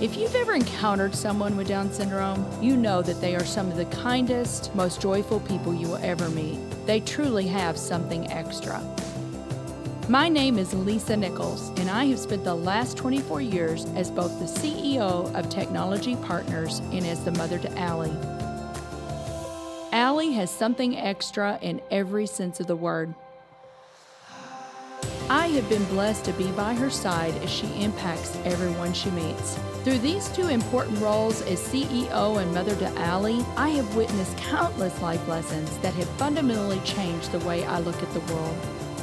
If you've ever encountered someone with Down syndrome, you know that they are some of the kindest, most joyful people you will ever meet. They truly have something extra. My name is Lisa Nichols, and I have spent the last 24 years as both the CEO of Technology Partners and as the mother to Allie. Allie has something extra in every sense of the word. I have been blessed to be by her side as she impacts everyone she meets. Through these two important roles as CEO and mother to Allie, I have witnessed countless life lessons that have fundamentally changed the way I look at the world.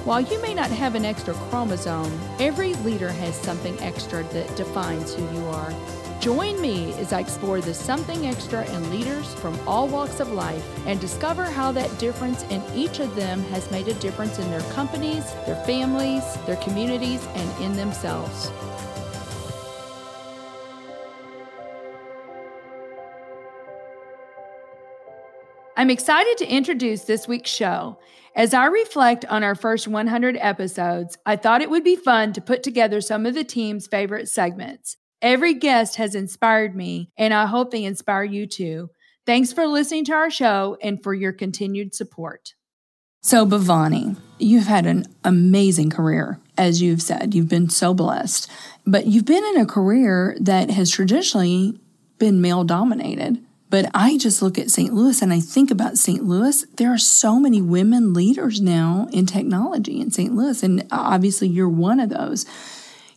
While you may not have an extra chromosome, every leader has something extra that defines who you are. Join me as I explore the something extra in leaders from all walks of life and discover how that difference in each of them has made a difference in their companies, their families, their communities, and in themselves. I'm excited to introduce this week's show. As I reflect on our first 100 episodes, I thought it would be fun to put together some of the team's favorite segments. Every guest has inspired me, and I hope they inspire you too. Thanks for listening to our show and for your continued support. So, Bhavani, you've had an amazing career, as you've said. You've been so blessed, but you've been in a career that has traditionally been male dominated. But I just look at St. Louis and I think about St. Louis. There are so many women leaders now in technology in St. Louis, and obviously you're one of those.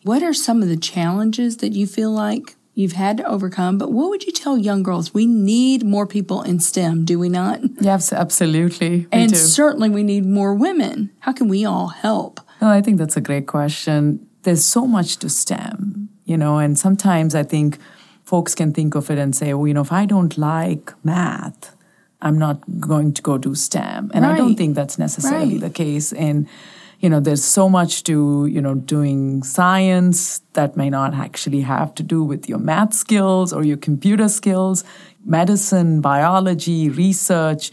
What are some of the challenges that you feel like you've had to overcome? But what would you tell young girls? We need more people in STEM, do we not? Yes, absolutely. and do. certainly we need more women. How can we all help? No, I think that's a great question. There's so much to STEM, you know, and sometimes I think folks can think of it and say, well, you know, if I don't like math, I'm not going to go do STEM. And right. I don't think that's necessarily right. the case. And you know there's so much to you know doing science that may not actually have to do with your math skills or your computer skills medicine biology research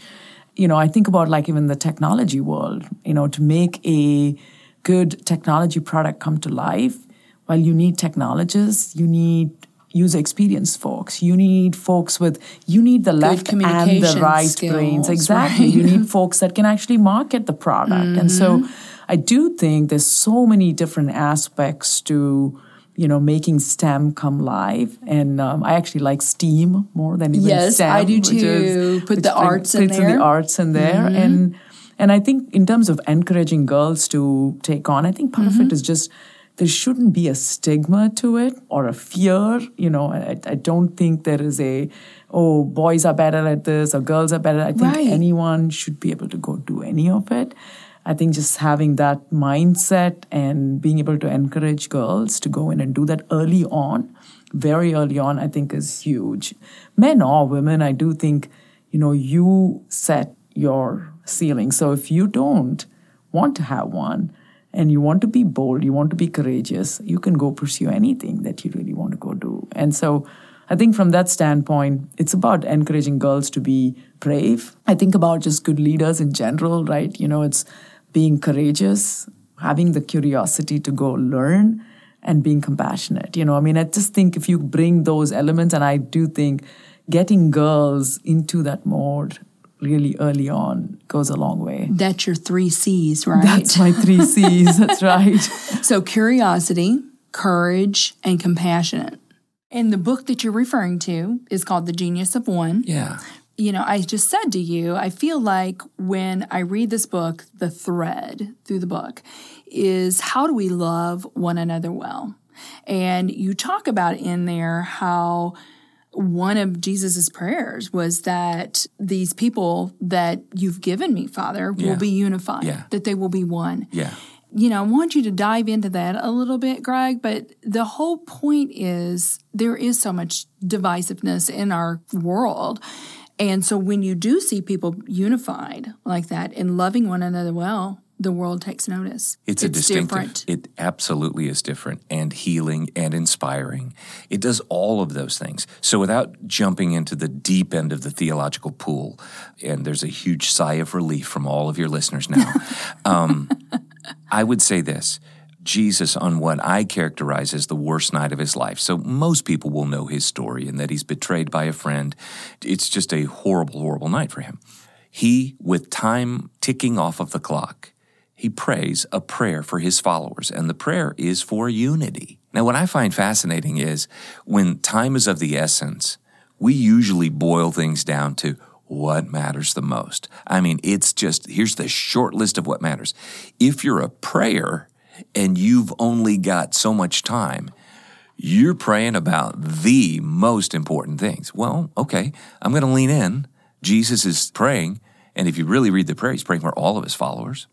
you know i think about like even the technology world you know to make a good technology product come to life while you need technologists you need user experience folks you need folks with you need the left and the right skills, brains exactly right? you need folks that can actually market the product mm-hmm. and so mm-hmm. I do think there's so many different aspects to you know making STEM come live, and um, I actually like STEAM more than even yes, STEM. I do too. Is, put the arts in there. the arts in there, mm-hmm. and and I think in terms of encouraging girls to take on, I think part mm-hmm. of it mm-hmm. just there shouldn't be a stigma to it or a fear. You know, I, I don't think there is a oh boys are better at this or girls are better. I think right. anyone should be able to go do any of it. I think just having that mindset and being able to encourage girls to go in and do that early on, very early on, I think is huge. Men or women, I do think, you know, you set your ceiling. So if you don't want to have one and you want to be bold, you want to be courageous, you can go pursue anything that you really want to go do. And so I think from that standpoint, it's about encouraging girls to be brave. I think about just good leaders in general, right? You know, it's being courageous, having the curiosity to go learn, and being compassionate. You know, I mean, I just think if you bring those elements, and I do think getting girls into that mode really early on goes a long way. That's your three C's, right? That's my three C's. That's right. So, curiosity, courage, and compassionate. And the book that you're referring to is called The Genius of One. Yeah you know, I just said to you, I feel like when I read this book, the thread through the book is how do we love one another well? And you talk about in there how one of Jesus's prayers was that these people that you've given me, Father, yeah. will be unified, yeah. that they will be one. Yeah. You know, I want you to dive into that a little bit, Greg, but the whole point is there is so much divisiveness in our world. And so when you do see people unified like that and loving one another well, the world takes notice. It's, a distinctive. Different. It absolutely is different and healing and inspiring. It does all of those things. So without jumping into the deep end of the theological pool, and there's a huge sigh of relief from all of your listeners now, um, I would say this. Jesus on what I characterize as the worst night of his life. So most people will know his story and that he's betrayed by a friend. It's just a horrible, horrible night for him. He, with time ticking off of the clock, he prays a prayer for his followers, and the prayer is for unity. Now, what I find fascinating is when time is of the essence, we usually boil things down to what matters the most. I mean, it's just here's the short list of what matters. If you're a prayer and you've only got so much time, you're praying about the most important things. Well, okay, I'm going to lean in Jesus is praying, and if you really read the prayer, he's praying for all of his followers.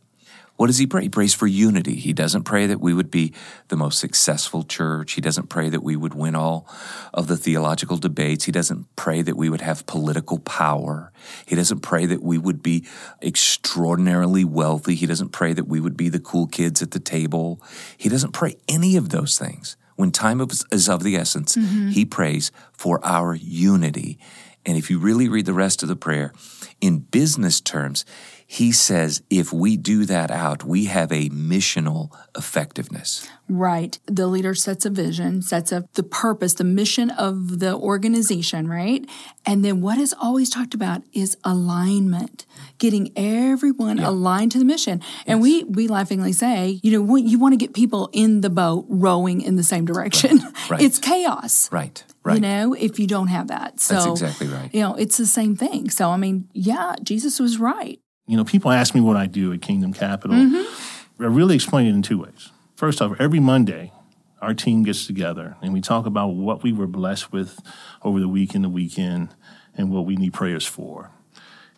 What does he pray? He prays for unity. He doesn't pray that we would be the most successful church. He doesn't pray that we would win all of the theological debates. He doesn't pray that we would have political power. He doesn't pray that we would be extraordinarily wealthy. He doesn't pray that we would be the cool kids at the table. He doesn't pray any of those things. When time is of the essence, mm-hmm. he prays for our unity. And if you really read the rest of the prayer, in business terms, he says if we do that out, we have a missional effectiveness. Right. The leader sets a vision, sets up the purpose, the mission of the organization, right? And then what is always talked about is alignment, getting everyone yeah. aligned to the mission. Yes. And we we laughingly say, you know, you want to get people in the boat rowing in the same direction. Right. right. It's chaos. Right. Right. You know, if you don't have that. So That's exactly right. You know, it's the same thing. So I mean, yeah, Jesus was right. You know, people ask me what I do at Kingdom Capital. Mm-hmm. I really explain it in two ways. First off, every Monday, our team gets together and we talk about what we were blessed with over the week and the weekend and what we need prayers for.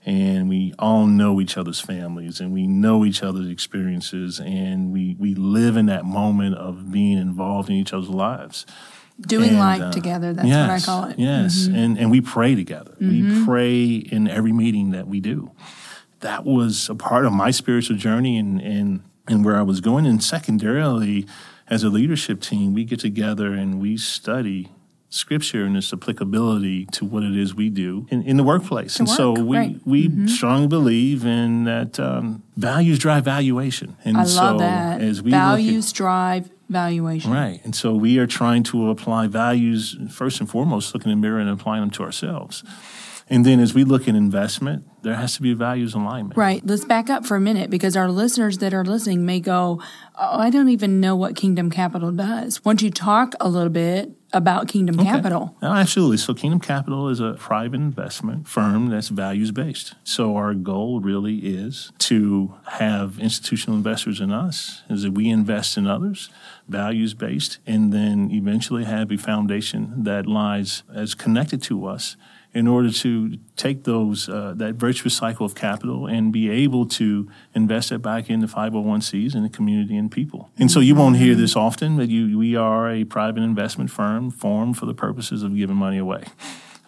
And we all know each other's families and we know each other's experiences and we, we live in that moment of being involved in each other's lives. Doing and, life uh, together, that's yes, what I call it. Yes, mm-hmm. and, and we pray together. Mm-hmm. We pray in every meeting that we do that was a part of my spiritual journey and, and, and where I was going. And secondarily, as a leadership team, we get together and we study scripture and its applicability to what it is we do in, in the workplace. and work, so we, right. we mm-hmm. strongly believe in that um, values drive valuation. And I so love that. As we values at, drive valuation. Right. And so we are trying to apply values, first and foremost, looking in the mirror and applying them to ourselves. And then as we look at investment, there has to be values alignment. Right. Let's back up for a minute because our listeners that are listening may go, oh, I don't even know what Kingdom Capital does. Why don't you talk a little bit about Kingdom okay. Capital? No, absolutely. So, Kingdom Capital is a private investment firm that's values based. So, our goal really is to have institutional investors in us, is that we invest in others, values based, and then eventually have a foundation that lies as connected to us in order to take those uh, that virtuous cycle of capital and be able to invest it back into 501cs in the community and people. And so you won't hear this often, but you, we are a private investment firm formed for the purposes of giving money away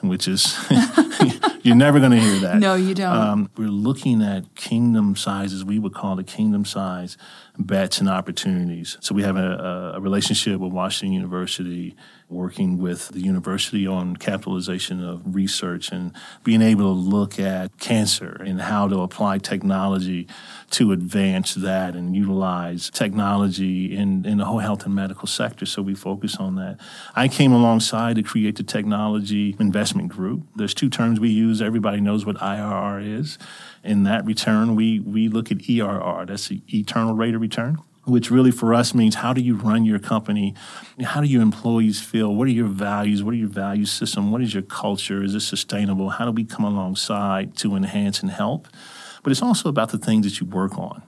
which is you're never going to hear that. No, you don't. Um, we're looking at kingdom sizes. We would call it kingdom size bets and opportunities. So we have a, a relationship with Washington University working with the university on capitalization of research and being able to look at cancer and how to apply technology to advance that and utilize technology in, in the whole health and medical sector. So we focus on that. I came alongside to create the technology investment group. There's two terms we use. Everybody knows what IRR is. In that return, we, we look at ERR. That's the eternal rate of return which really for us means how do you run your company? How do your employees feel? What are your values? What are your value system? What is your culture? Is it sustainable? How do we come alongside to enhance and help? But it's also about the things that you work on.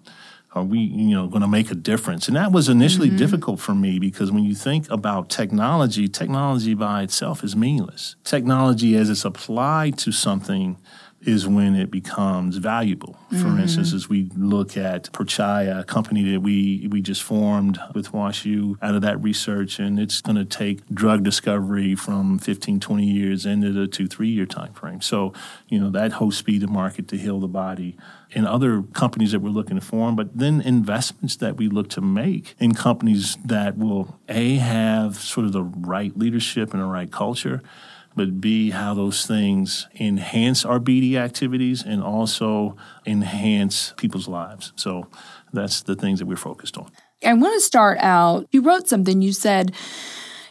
Are we, you know, going to make a difference? And that was initially mm-hmm. difficult for me because when you think about technology, technology by itself is meaningless. Technology as it's applied to something is when it becomes valuable. For mm-hmm. instance, as we look at Perchaya, a company that we, we just formed with WashU out of that research, and it's going to take drug discovery from 15, 20 years into the two, three year time frame. So, you know, that whole speed of market to heal the body and other companies that we're looking to form, but then investments that we look to make in companies that will, A, have sort of the right leadership and the right culture but B, how those things enhance our BD activities and also enhance people's lives. So that's the things that we're focused on. I want to start out. You wrote something, you said,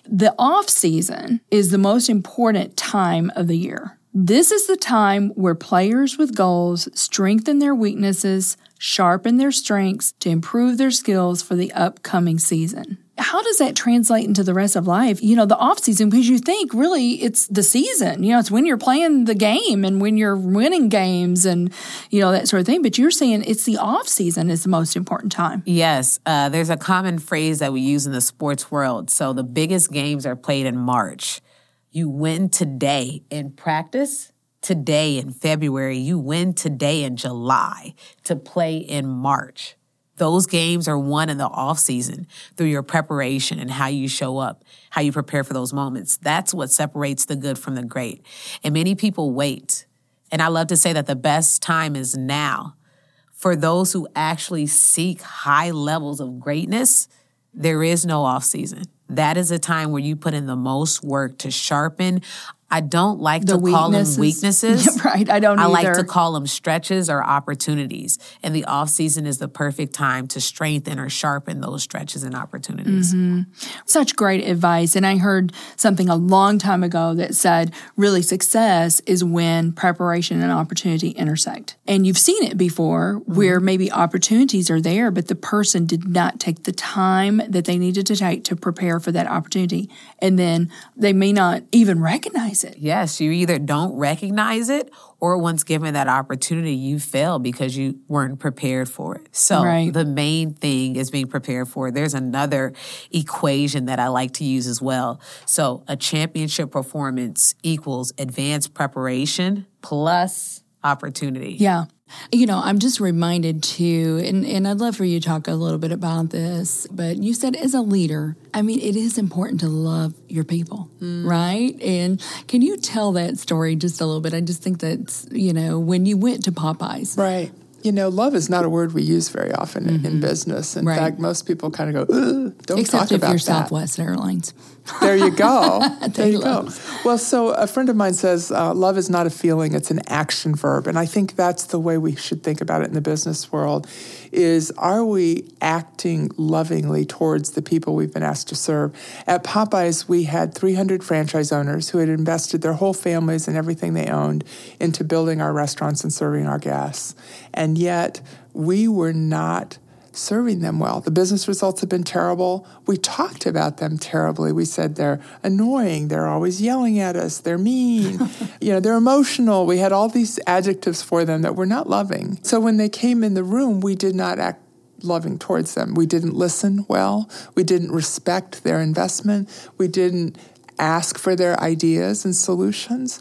the off season is the most important time of the year. This is the time where players with goals strengthen their weaknesses, sharpen their strengths to improve their skills for the upcoming season how does that translate into the rest of life? You know, the off season, because you think really it's the season, you know, it's when you're playing the game and when you're winning games and, you know, that sort of thing. But you're saying it's the off season is the most important time. Yes. Uh, there's a common phrase that we use in the sports world. So the biggest games are played in March. You win today in practice, today in February. You win today in July to play in March. Those games are won in the off season through your preparation and how you show up, how you prepare for those moments. That's what separates the good from the great. And many people wait. And I love to say that the best time is now. For those who actually seek high levels of greatness, there is no off season. That is a time where you put in the most work to sharpen I don't like the to weaknesses. call them weaknesses. Yeah, right. I don't I either. like to call them stretches or opportunities. And the off season is the perfect time to strengthen or sharpen those stretches and opportunities. Mm-hmm. Such great advice. And I heard something a long time ago that said really success is when preparation and opportunity intersect. And you've seen it before mm-hmm. where maybe opportunities are there, but the person did not take the time that they needed to take to prepare for that opportunity. And then they may not even recognize it. Yes, you either don't recognize it or once given that opportunity, you fail because you weren't prepared for it. So right. the main thing is being prepared for it. There's another equation that I like to use as well. So a championship performance equals advanced preparation plus opportunity. Yeah. You know, I'm just reminded too, and, and I'd love for you to talk a little bit about this, but you said as a leader, I mean, it is important to love your people, mm. right? And can you tell that story just a little bit? I just think that, you know, when you went to Popeyes. Right you know, love is not a word we use very often mm-hmm. in, business. In right. fact, most people kind of go, don't Except talk about that. Except if you're Southwest Airlines. There you go. there you go. Well, so a friend of mine says uh, love is not a feeling; it's an action verb, and I think that's the way we should think about it in the business world. Is are we acting lovingly towards the people we've been asked to serve? At Popeyes, we had 300 franchise owners who had invested their whole families and everything they owned into building our restaurants and serving our guests, and yet we were not serving them well. The business results have been terrible. We talked about them terribly. We said they're annoying, they're always yelling at us, they're mean, you know, they're emotional. We had all these adjectives for them that were not loving. So when they came in the room, we did not act loving towards them. We didn't listen well. We didn't respect their investment. We didn't ask for their ideas and solutions.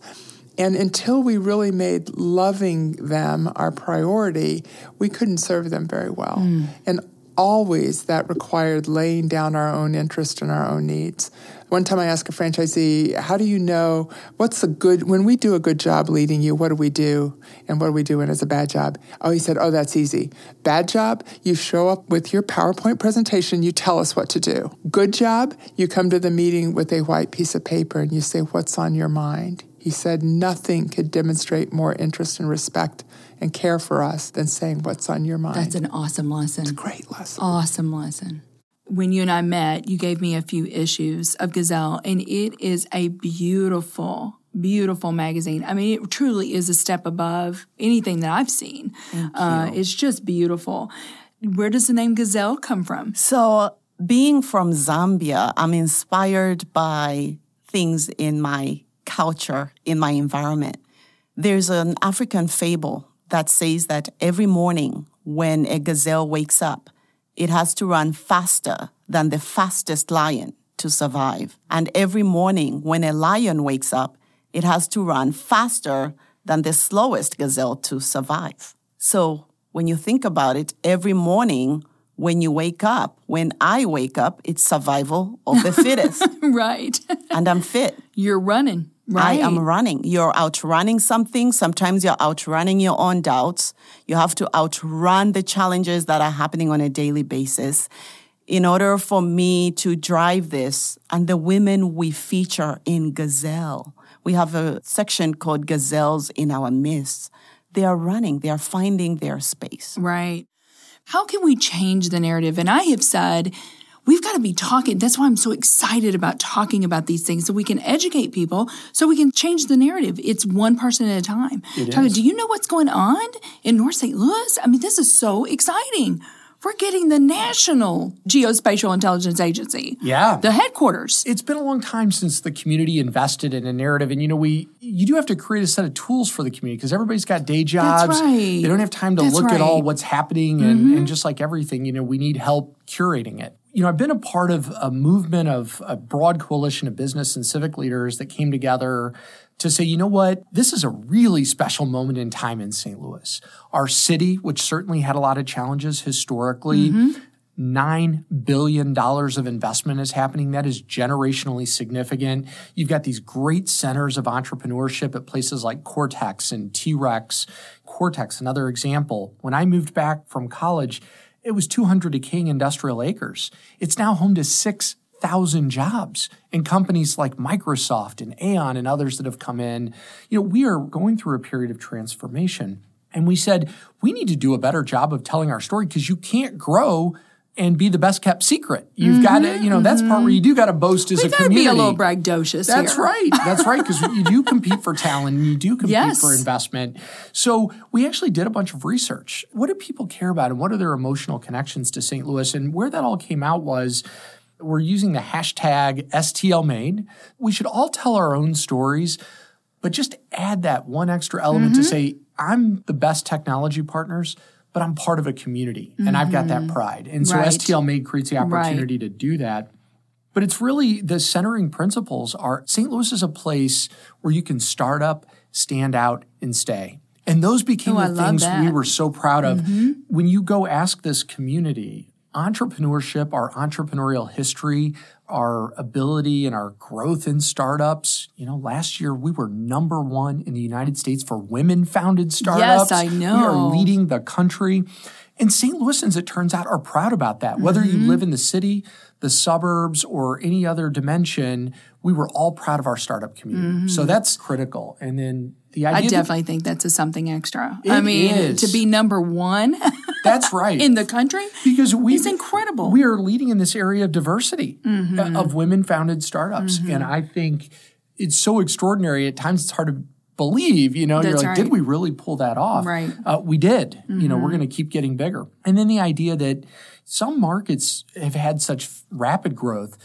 And until we really made loving them our priority, we couldn't serve them very well. Mm. And always that required laying down our own interest and our own needs. One time I asked a franchisee, How do you know what's a good, when we do a good job leading you, what do we do? And what do we do when it's a bad job? Oh, he said, Oh, that's easy. Bad job, you show up with your PowerPoint presentation, you tell us what to do. Good job, you come to the meeting with a white piece of paper and you say, What's on your mind? He said nothing could demonstrate more interest and respect and care for us than saying what's on your mind. That's an awesome lesson. It's a great lesson. Awesome lesson. When you and I met, you gave me a few issues of Gazelle, and it is a beautiful, beautiful magazine. I mean, it truly is a step above anything that I've seen. Uh, it's just beautiful. Where does the name Gazelle come from? So, being from Zambia, I'm inspired by things in my culture in my environment. There's an African fable that says that every morning when a gazelle wakes up, it has to run faster than the fastest lion to survive. And every morning when a lion wakes up, it has to run faster than the slowest gazelle to survive. So when you think about it, every morning when you wake up, when I wake up, it's survival of the fittest. right. and I'm fit. You're running. Right. I am running. You're outrunning something. Sometimes you're outrunning your own doubts. You have to outrun the challenges that are happening on a daily basis. In order for me to drive this, and the women we feature in Gazelle, we have a section called Gazelles in Our Midst. They are running, they are finding their space. Right. How can we change the narrative? And I have said, we've got to be talking. That's why I'm so excited about talking about these things so we can educate people so we can change the narrative. It's one person at a time. Talking, do you know what's going on in North St. Louis? I mean, this is so exciting. We're getting the National Geospatial Intelligence Agency. Yeah. The headquarters. It's been a long time since the community invested in a narrative. And, you know, we, you do have to create a set of tools for the community because everybody's got day jobs. Right. They don't have time to That's look right. at all what's happening. And, and mm-hmm. just like everything, you know, we need help curating it. You know, I've been a part of a movement of a broad coalition of business and civic leaders that came together to say, you know what, this is a really special moment in time in St. Louis. Our city, which certainly had a lot of challenges historically, mm-hmm. $9 billion of investment is happening. That is generationally significant. You've got these great centers of entrepreneurship at places like Cortex and T Rex. Cortex, another example. When I moved back from college, it was 200 decaying industrial acres. It's now home to 6,000 jobs and companies like Microsoft and Aon and others that have come in. You know, we are going through a period of transformation. And we said, we need to do a better job of telling our story because you can't grow and be the best kept secret. You've got to, you know, that's part where you do got to boast as We a got to community. be a little braggadocious That's here. right. That's right. Because you do compete for talent and you do compete Yes. for investment. So we actually did a bunch of research. What do people care about and what are their emotional connections to St. Louis? And where that all came out was we're using the hashtag STLMade. We should all tell our own stories, but just add that one extra element Mm-hmm. to say, I'm the best technology partners. But I'm part of a community and I've got that pride. And so Mm-hmm. Right. STL Made creates the opportunity to do that. But it's really the centering principles are St. Louis is a place where you can start up, stand out, and stay. And those became Oh, the things. Mm-hmm. we were so proud of. When you go ask this community, entrepreneurship, our entrepreneurial history, our ability and our growth in startups. You know, last year we were number one in the United States for women founded startups. Yes, I know. We are leading the country. And St. Louisans, it turns out, are proud about that. Whether Mm-hmm. you live in the city, the suburbs, or any other dimension, we were all proud of our startup community. So that's critical. And then the idea Mm-hmm. I that- definitely think that's a something extra. I mean, is. to be number one that's right. in the country because we It's incredible. We are leading in this area of diversity Mm-hmm. uh, of women-founded startups, and I think it's so extraordinary. At times, it's hard to believe. You know, you're That's like, did we really pull that off? Right. Mm-hmm. Uh, we did. You know, we're going to keep getting bigger, and then the idea that some markets have had such rapid growth,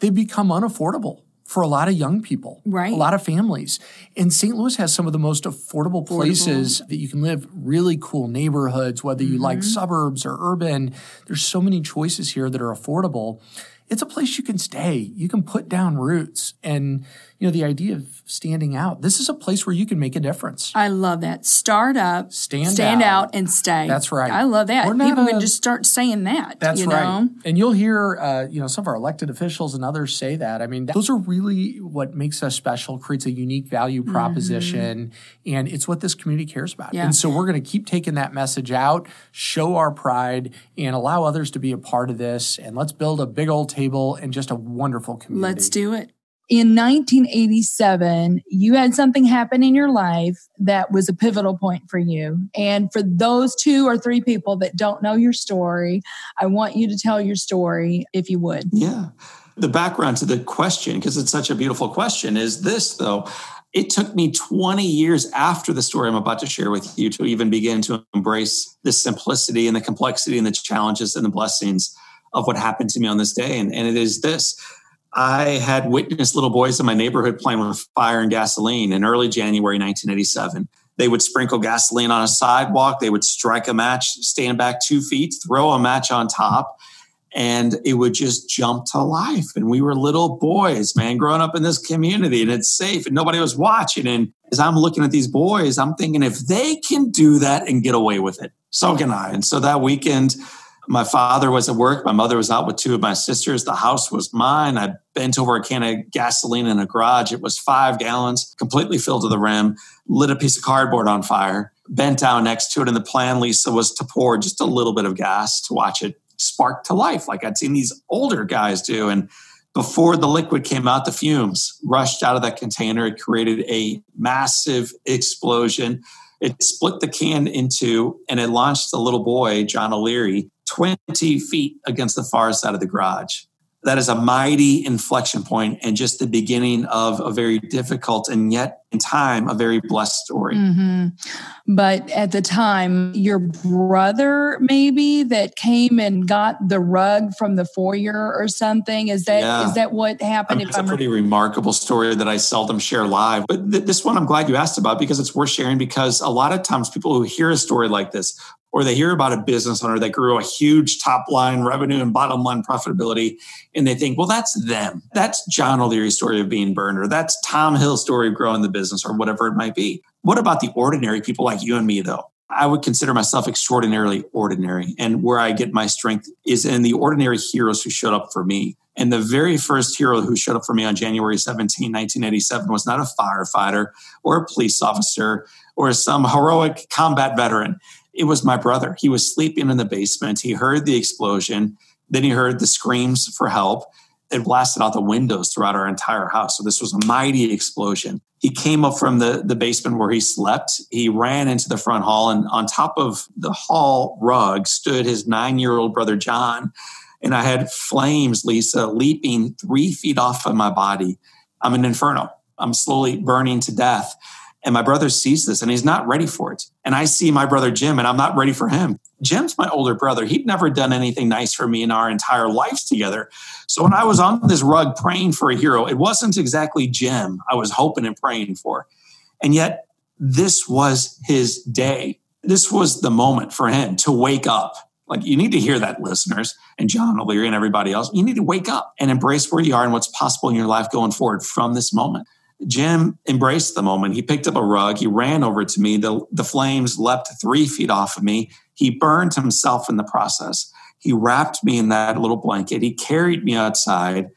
they become unaffordable. For a lot of young people, Right. A lot of families, and St. Louis has some of the most affordable places that you can live. Really cool neighborhoods, whether you like mm-hmm. suburbs or urban. There's so many choices here that are affordable. It's a place you can stay. You can put down roots, and you know the idea of standing out. This is a place where you can make a difference. I love that. Start up, Stand stand out. out, and stay. That's right. I love that. People a- can just start saying that. That's you right. And you'll hear, uh, you know, some of our elected officials and others say that. I mean, those are really what makes us special, creates a unique value proposition, and it's what this community cares about. Mm-hmm. Yeah. And so we're going to keep taking that message out, show our pride, and allow others to be a part of this. And let's build a big old table and just a wonderful community. Let's do it. In 1987, you had something happen in your life that was a pivotal point for you. And for those two or three people that don't know your story, I want you to tell your story if you would. Yeah. The background to the question, because it's such a beautiful question, is this though. It took me 20 years after the story I'm about to share with you to even begin to embrace the simplicity and the complexity and the challenges and the blessings of what happened to me on this day. And, and it is this. I had witnessed little boys in my neighborhood playing with fire and gasoline in early January 1987. They would sprinkle gasoline on a sidewalk. They would strike a match, stand back two feet, throw a match on top. and it would just jump to life. And we were little boys, man, growing up in this community and it's safe and nobody was watching. And as I'm looking at these boys, I'm thinking if they can do that and get away with it, so can I. And so that weekend, my father was at work. My mother was out with two of my sisters. The house was mine. I bent over a can of gasoline in a garage. It was five gallons, completely filled to the rim, lit a piece of cardboard on fire, bent down next to it. And the plan, Lisa, was to pour just a little bit of gas to watch it spark to life like I'd seen these older guys do. And before the liquid came out, the fumes rushed out of that container. It created a massive explosion. It split the can into, and it launched the little boy, John O'Leary, 20 feet against the far side of the garage that is a mighty inflection point and just the beginning of a very difficult and yet in time a very blessed story. Mm-hmm. But at the time, your brother maybe that came and got the rug from the foyer or something is that yeah. is that what happened? I mean, it's I'm a pretty re- remarkable story that I seldom share live, but th- this one I'm glad you asked about because it's worth sharing because a lot of times people who hear a story like this or they hear about a business owner that grew a huge top line revenue and bottom line profitability, and they think, well, that's them. That's John O'Leary's story of being burned, or that's Tom Hill's story of growing the business, or whatever it might be. What about the ordinary people like you and me, though? I would consider myself extraordinarily ordinary. And where I get my strength is in the ordinary heroes who showed up for me. And the very first hero who showed up for me on January 17, 1987 was not a firefighter or a police officer or some heroic combat veteran it was my brother. He was sleeping in the basement. He heard the explosion. Then he heard the screams for help. It blasted out the windows throughout our entire house. So this was a mighty explosion. He came up from the, the basement where he slept. He ran into the front hall, and on top of the hall rug stood his nine year old brother, John. And I had flames, Lisa, leaping three feet off of my body. I'm an inferno. I'm slowly burning to death. And my brother sees this and he's not ready for it. And I see my brother Jim and I'm not ready for him. Jim's my older brother. He'd never done anything nice for me in our entire lives together. So when I was on this rug praying for a hero, it wasn't exactly Jim I was hoping and praying for. And yet, this was his day. This was the moment for him to wake up. Like, you need to hear that, listeners, and John O'Leary and everybody else. You need to wake up and embrace where you are and what's possible in your life going forward from this moment. Jim embraced the moment. He picked up a rug. He ran over to me. The, the flames leapt three feet off of me. He burned himself in the process. He wrapped me in that little blanket. He carried me outside,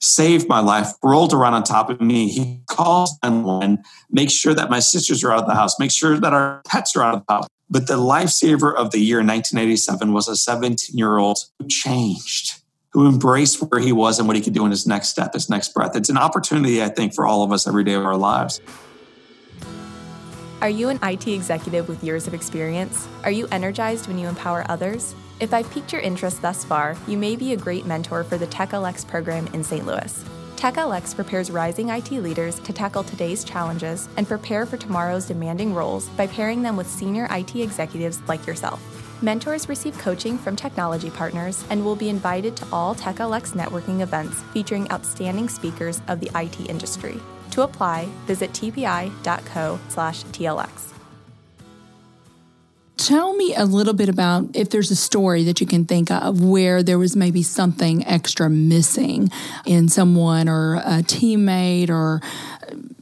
saved my life, rolled around on top of me. He calls 911, makes sure that my sisters are out of the house, makes sure that our pets are out of the house. But the lifesaver of the year 1987 was a 17 year old who changed who embraced where he was and what he could do in his next step, his next breath. It's an opportunity, I think, for all of us every day of our lives. Are you an IT executive with years of experience? Are you energized when you empower others? If I've piqued your interest thus far, you may be a great mentor for the TechLX program in St. Louis. TechLX prepares rising IT leaders to tackle today's challenges and prepare for tomorrow's demanding roles by pairing them with senior IT executives like yourself. Mentors receive coaching from technology partners and will be invited to all TechLX networking events featuring outstanding speakers of the IT industry. To apply, visit tpi.co/tlx. Tell me a little bit about if there's a story that you can think of where there was maybe something extra missing in someone or a teammate or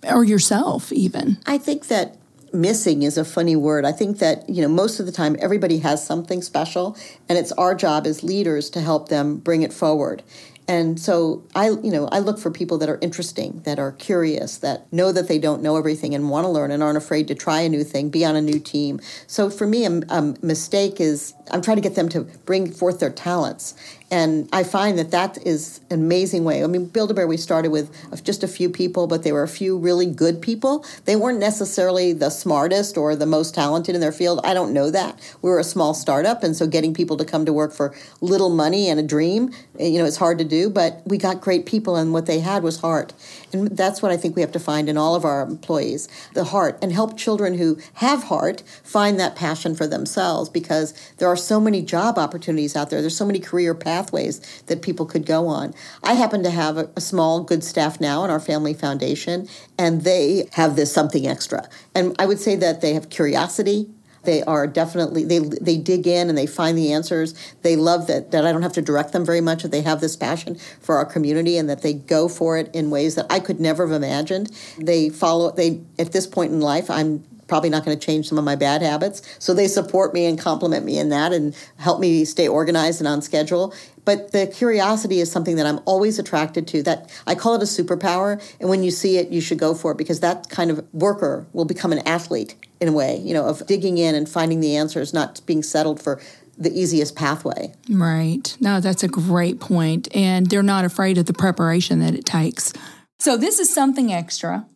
or yourself even. I think that missing is a funny word. I think that, you know, most of the time everybody has something special and it's our job as leaders to help them bring it forward. And so I, you know, I look for people that are interesting, that are curious, that know that they don't know everything and want to learn and aren't afraid to try a new thing, be on a new team. So for me, a, a mistake is I'm trying to get them to bring forth their talents. And I find that that is an amazing way. I mean, Build-A-Bear, we started with just a few people, but they were a few really good people. They weren't necessarily the smartest or the most talented in their field. I don't know that. We were a small startup, and so getting people to come to work for little money and a dream, eh, you know, it's hard to do, but we got great people, and what they had was heart. And that's what I think we have to find in all of our employees the heart and help children who have heart find that passion for themselves because there are so many job opportunities out there. There's so many career pathways that people could go on. I happen to have a, a small, good staff now in our family foundation, and they have this something extra. And I would say that they have curiosity, They are definitely they they dig in and they find the answers. They love that that I don't have to direct them very much. That they have this passion for our community and that they go for it in ways that I could never have imagined. They follow. They at this point in life, I'm probably not going to change some of my bad habits. So they support me and compliment me in that and help me stay organized and on schedule. But the curiosity is something that I'm always attracted to. That I call it a superpower. And when you see it, you should go for it because that kind of worker will become an athlete in a way, you know, of digging in and finding the answers, not being settled for the easiest pathway. Right. No, that's a great point. And they're not afraid of the preparation that it takes. So this is something extra.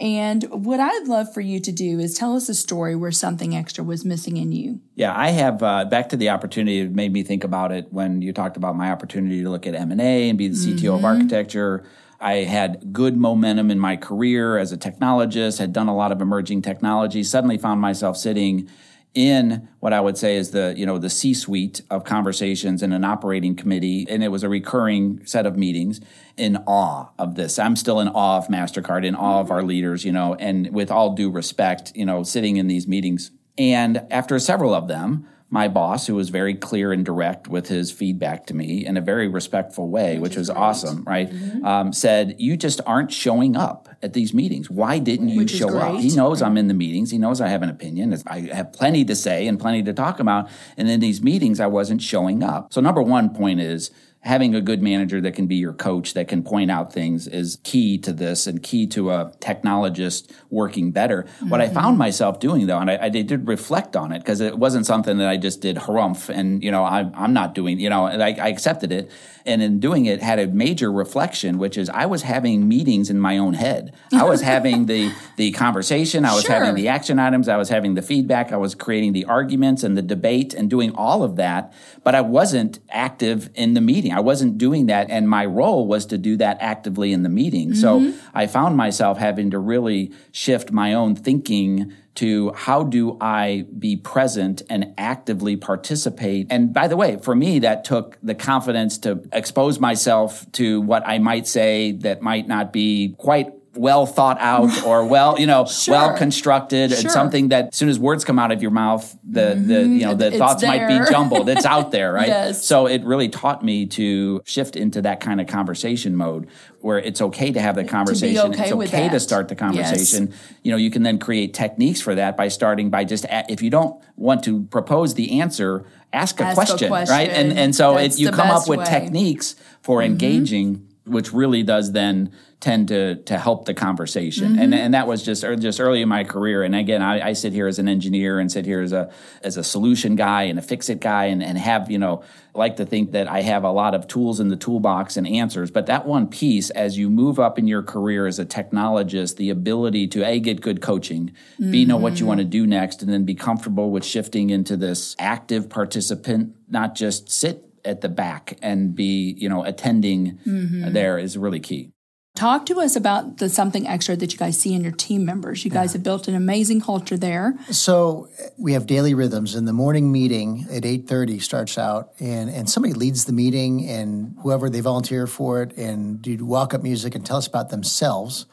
And what I'd love for you to do is tell us a story where something extra was missing in you. Yeah, I have uh, back to the opportunity. It made me think about it when you talked about my opportunity to look at M and A and be the CTO mm-hmm. of architecture. I had good momentum in my career as a technologist. Had done a lot of emerging technology. Suddenly found myself sitting in what I would say is the you know the C-suite of conversations in an operating committee, and it was a recurring set of meetings. In awe of this, I'm still in awe of Mastercard, in awe of our leaders, you know, and with all due respect, you know, sitting in these meetings. And after several of them, my boss, who was very clear and direct with his feedback to me in a very respectful way, which, which was great. awesome, right? Mm-hmm. Um, said, You just aren't showing up at these meetings. Why didn't you which show up? He knows I'm in the meetings. He knows I have an opinion. I have plenty to say and plenty to talk about. And in these meetings, I wasn't showing up. So, number one point is, having a good manager that can be your coach that can point out things is key to this and key to a technologist working better. Mm-hmm. What I mm-hmm. found myself doing though, and I, I did reflect on it because it wasn't something that I just did harumph and you know I, am not doing you know I, I accepted it and in doing it had a major reflection which is I was having meetings in my own head. I was having the the conversation, I was sure. having the action items, I was having the feedback, I was creating the arguments and the debate and doing all of that, but I wasn't active in the meeting. I wasn't doing that. And my role was to do that actively in the meeting. Mm-hmm. So I found myself having to really shift my own thinking to how do I be present and actively participate. And by the way, for me, that took the confidence to expose myself to what I might say that might not be quite well thought out or well, you know, sure. well constructed sure. and something that as soon as words come out of your mouth, the mm-hmm. the you know the it's thoughts there. might be jumbled. It's out there, right? yes. So it really taught me to shift into that kind of conversation mode where it's okay to have the conversation. Okay it's okay to start the conversation. Yes. You know, you can then create techniques for that by starting by just if you don't want to propose the answer, ask a, ask question, a question, right? And and so it, you come up with way. techniques for mm-hmm. engaging, which really does then tend to to help the conversation. Mm-hmm. And and that was just just early in my career. And again, I, I, sit here as an engineer and sit here as a as a solution guy and a fix it guy and, and have, you know, like to think that I have a lot of tools in the toolbox and answers. But that one piece, as you move up in your career as a technologist, the ability to A, get good coaching, mm-hmm. B, know what you mm-hmm. want to do next, and then be comfortable with shifting into this active participant, not just sit at the back and be, you know, attending mm-hmm. there is really key. Talk to us about the something extra that you guys see in your team members. You guys have built an amazing culture there. So we have daily rhythms, and the morning meeting at eight thirty starts out, and and somebody leads the meeting, and whoever they volunteer for it, and do walk up music and tell us about themselves,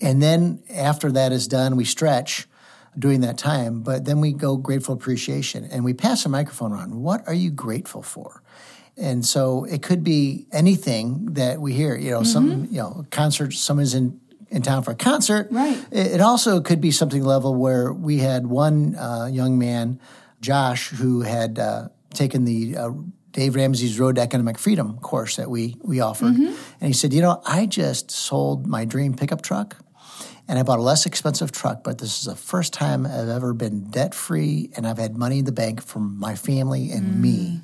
and then after that is done, we stretch during that time, but then we go grateful appreciation, and we pass a microphone around. What are you grateful for? And so it could be anything that we hear, you know, mm-hmm. some, you know, concert, someone's in, in town for a concert. Right. It, also could be something level where we had one uh, young man, Josh, who had uh, taken the uh, Dave Ramsey's Road to Economic Freedom course that we, we offered. Mm-hmm. And he said, you know, I just sold my dream pickup truck and I bought a less expensive truck, but this is the first time I've ever been debt free and I've had money in the bank for my family and mm. me.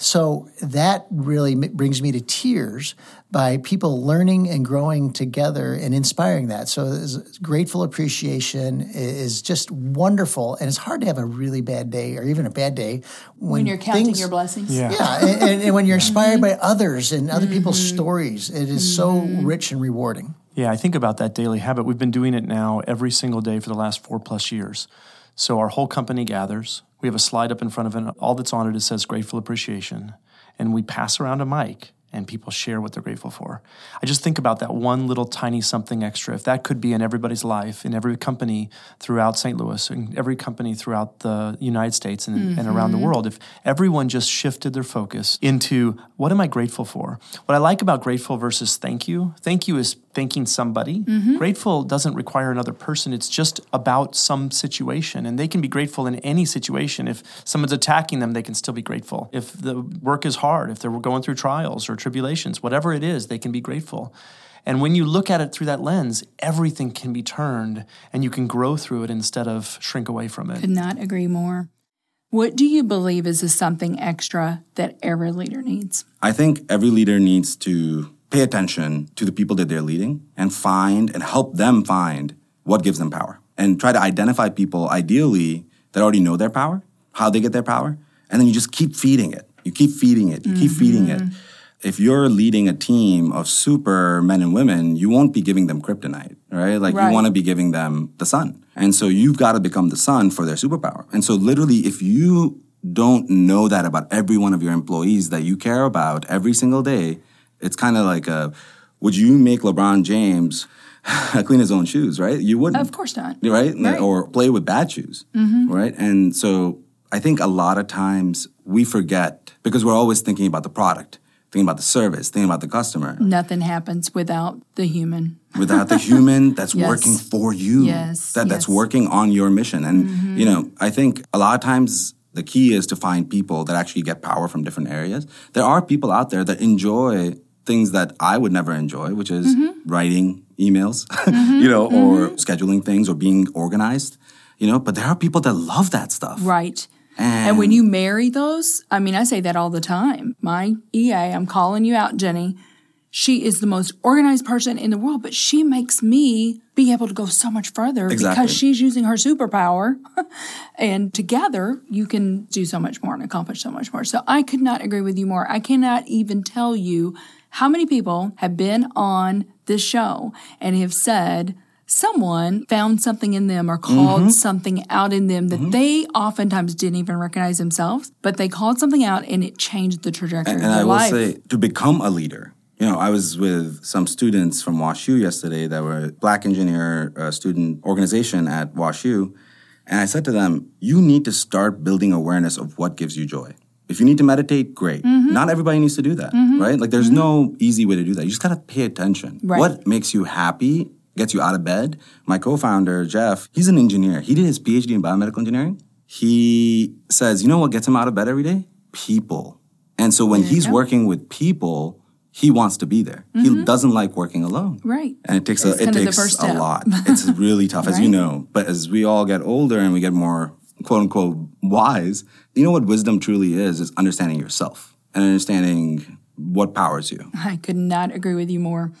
So that really brings me to tears by people learning and growing together and inspiring that. So grateful appreciation is just wonderful, and it's hard to have a really bad day or even a bad day when, when you're counting things, your blessings. Yeah, yeah and, and, and, when you're inspired by others and other mm-hmm. people's stories, it is mm-hmm. so rich and rewarding. Yeah, I think about that daily habit. We've been doing it now every single day for the last four plus years. So our whole company gathers. We have a slide up in front of it. All that's on it, it says grateful appreciation. And we pass around a mic and people share what they're grateful for. I just think about that one little tiny something extra. If that could be in everybody's life, in every company throughout St. Louis, in every company throughout the United States and, mm-hmm. and around the world, if everyone just shifted their focus into what am I grateful for? What I like about grateful versus thank you, thank you is thanking somebody. Mm-hmm. Grateful doesn't require another person. It's just about some situation. And they can be grateful in any situation. If someone's attacking them, they can still be grateful. If the work is hard, if they're going through trials or tribulations, whatever it is, they can be grateful. And when you look at it through that lens, everything can be turned and you can grow through it instead of shrink away from it. Could not agree more. What do you believe is the something extra that every leader needs? I think every leader needs to pay attention to the people that they're leading and find and help them find what gives them power and try to identify people ideally that already know their power, how they get their power, and then you just keep feeding it. You keep feeding it. You mm-hmm. keep feeding it. If you're leading a team of super men and women, you won't be giving them kryptonite, right? Like right. you want to be giving them the sun. And so you've got to become the sun for their superpower. And so literally if you don't know that about every one of your employees that you care about every single day, it's kind of like a would you make LeBron James clean his own shoes, right? You wouldn't. Of course not. Right? right. Or play with bad shoes, mm-hmm. right? And so I think a lot of times we forget because we're always thinking about the product, thinking about the service, thinking about the customer. Nothing happens without the human. without the human that's yes. working for you. Yes. That, yes. That's working on your mission. And, mm-hmm. you know, I think a lot of times the key is to find people that actually get power from different areas. There are people out there that enjoy things that I would never enjoy, which is mm-hmm. writing emails, mm-hmm. you know, or mm-hmm. scheduling things or being organized, you know, but there are people that love that stuff. Right. And, and when you marry those, I mean, I say that all the time. My EA, I'm calling you out, Jenny. She is the most organized person in the world, but she makes me be able to go so much further exactly. because she's using her superpower. and together, you can do so much more and accomplish so much more. So I could not agree with you more. I cannot even tell you how many people have been on this show and have said, someone found something in them or called mm-hmm. something out in them that mm-hmm. they oftentimes didn't even recognize themselves, but they called something out and it changed the trajectory and, of their I life. will say, to become a leader, you know, I was with some students from WashU yesterday that were Black Engineer uh, Student Organization at WashU, and I said to them, you need to start building awareness of what gives you joy. If you need to meditate, great. Mm-hmm. Not everybody needs to do that, mm-hmm. right? Like there's mm-hmm. no easy way to do that. You just gotta pay attention. Right. What makes you happy, gets you out of bed. My co-founder, Jeff, he's an engineer. He did his PhD in biomedical engineering. He says, you know what gets him out of bed every day? People. And so when he's go. working with people, he wants to be there. He mm-hmm. doesn't like working alone. Right. And it takes a, it takes a lot. It's really tough, right? as you know. But as we all get older and we get more quote unquote wise, you know what wisdom truly is, is understanding yourself and understanding what powers you. I could not agree with you more.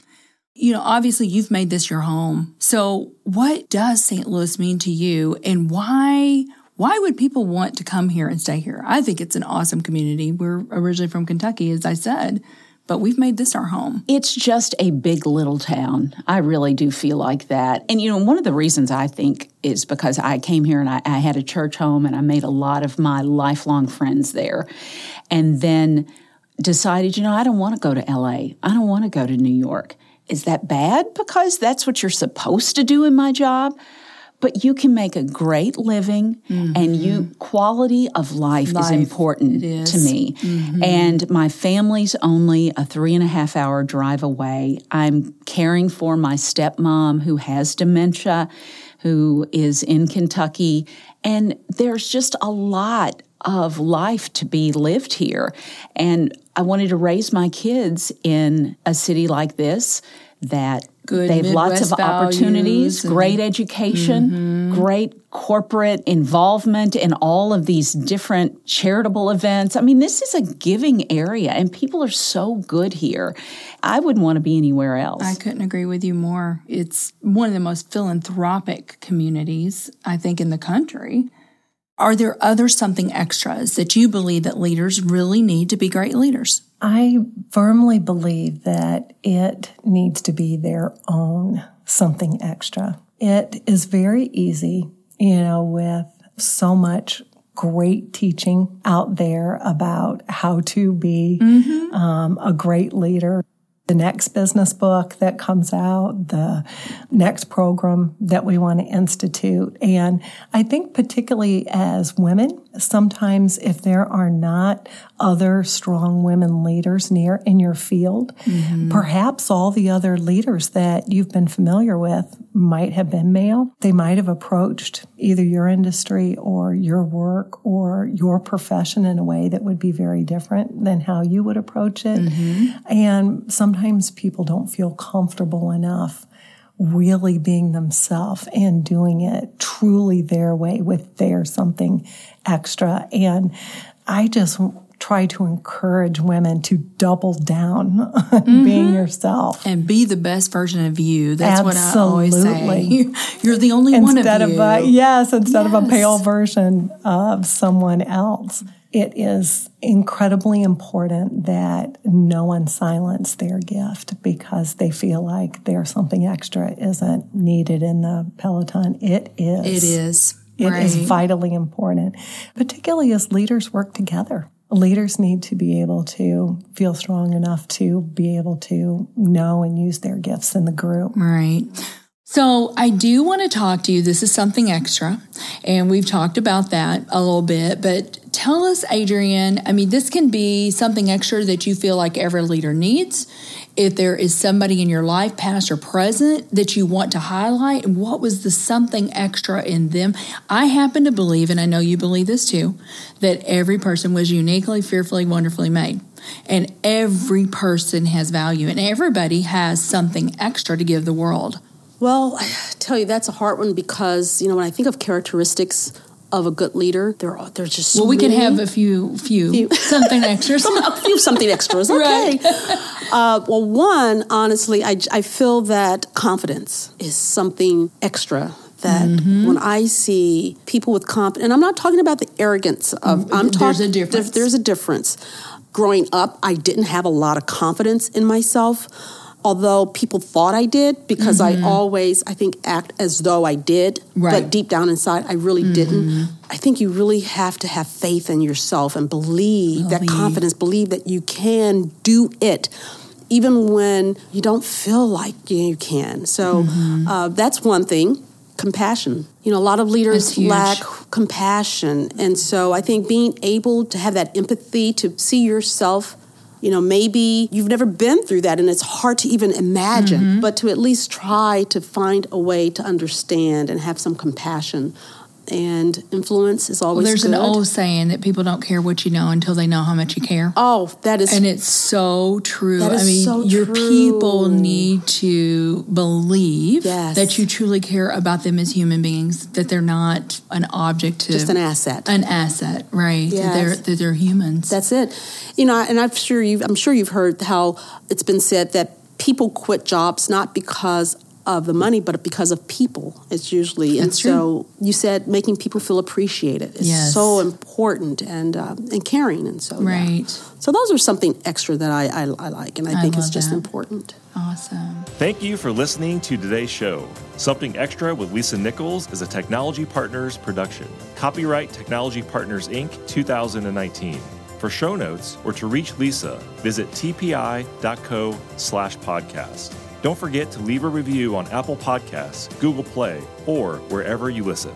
You know, obviously you've made this your home. So what does St. Louis mean to you and why why would people want to come here and stay here? I think it's an awesome community. We're originally from Kentucky, as I said but we've made this our home. It's just a big little town. I really do feel like that. And, you know, one of the reasons I think is because I came here and I, I had a church home and I made a lot of my lifelong friends there. And then decided, you know, I don't want to go to LA. I don't want to go to New York. Is that bad? Because that's what you're supposed to do in my job but you can make a great living mm-hmm. and you quality of life, life is important is. to me mm-hmm. and my family's only a three and a half hour drive away i'm caring for my stepmom who has dementia who is in kentucky and there's just a lot of life to be lived here and i wanted to raise my kids in a city like this that Good they have Midwest lots of opportunities, great education, mm-hmm. great corporate involvement in all of these different charitable events. I mean, this is a giving area and people are so good here. I wouldn't want to be anywhere else. I couldn't agree with you more. It's one of the most philanthropic communities, I think, in the country. Are there other something extras that you believe that leaders really need to be great leaders? I firmly believe that it needs to be their own something extra. It is very easy, you know, with so much great teaching out there about how to be um, a great leader. The next business book that comes out, the next program that we want to institute. And I think, particularly as women, sometimes if there are not other strong women leaders near in your field, mm-hmm. perhaps all the other leaders that you've been familiar with might have been male. They might have approached either your industry or your work or your profession in a way that would be very different than how you would approach it. Mm-hmm. And sometimes people don't feel comfortable enough really being themselves and doing it truly their way with their something extra. And I just try to encourage women to double down on mm-hmm. being yourself. and be the best version of you. That's what I always say. You're the only one of instead you. a yes, instead of a pale version of someone else. It is incredibly important that no one silence their gift because they feel like there's something extra isn't needed in the peloton. It is. It is. It is Right. vitally important, particularly as leaders work together. Leaders need to be able to feel strong enough to be able to know and use their gifts in the group. Right. So I do want to talk to you. This is something extra, and we've talked about that a little bit. But tell us, Adrian. I mean, this can be something extra that you feel like every leader needs. If there is somebody in your life, past or present, that you want to highlight, what was the something extra in them? I happen to believe, and I know you believe this too, that every person was uniquely, fearfully, wonderfully made. And every person has value, and everybody has something extra to give the world. Well, I tell you, that's a hard one because, you know, when I think of characteristics of a good leader, there are there's just so Well, we can have a few, few, something extras. Some, a few something extras, okay. uh, well, one, honestly, I, I feel that confidence is something extra. That Mm-hmm. when I see people with confidence, and I'm not talking about the arrogance of, I'm There's talking. a difference. There's a difference. Growing up, I didn't have a lot of confidence in myself, although people thought I did because I always, I think, act as though I did, Right. but deep down inside, I really didn't. I think you really have to have faith in yourself and believe, that confidence, believe that you can do it. Even when you don't feel like you can. So uh, that's one thing. Compassion. You know, a lot of leaders lack compassion. And so I think being able to have that empathy to see yourself, you know, maybe you've never been through that and it's hard to even imagine, Mm-hmm. but to at least try to find a way to understand and have some compassion. And influence is Well, always there's good. an old saying that people don't care what you know until they know how much you care. Oh, that is and it's so true. That is I mean, so your true. people need to believe Yes. that you truly care about them as human beings. That they're not an object to Just an asset. An asset, right? That they're that they're humans. That's it. You know, and I'm sure you I'm sure you've heard how it's been said that people quit jobs not because of the money, but because of people. It's usually and That's so you said making people feel appreciated is Yes. so important and uh, and caring and so yeah. right. So those are something extra that I I, I like and I, I think it's just that. important. Awesome. Thank you for listening to today's show. Something Extra with Lisa Nichols is a Technology Partners production. Copyright Technology Partners Inc. 2019. For show notes or to reach Lisa, visit tpi.co slash podcast. Don't forget to leave a review on Apple Podcasts, Google Play, or wherever you listen.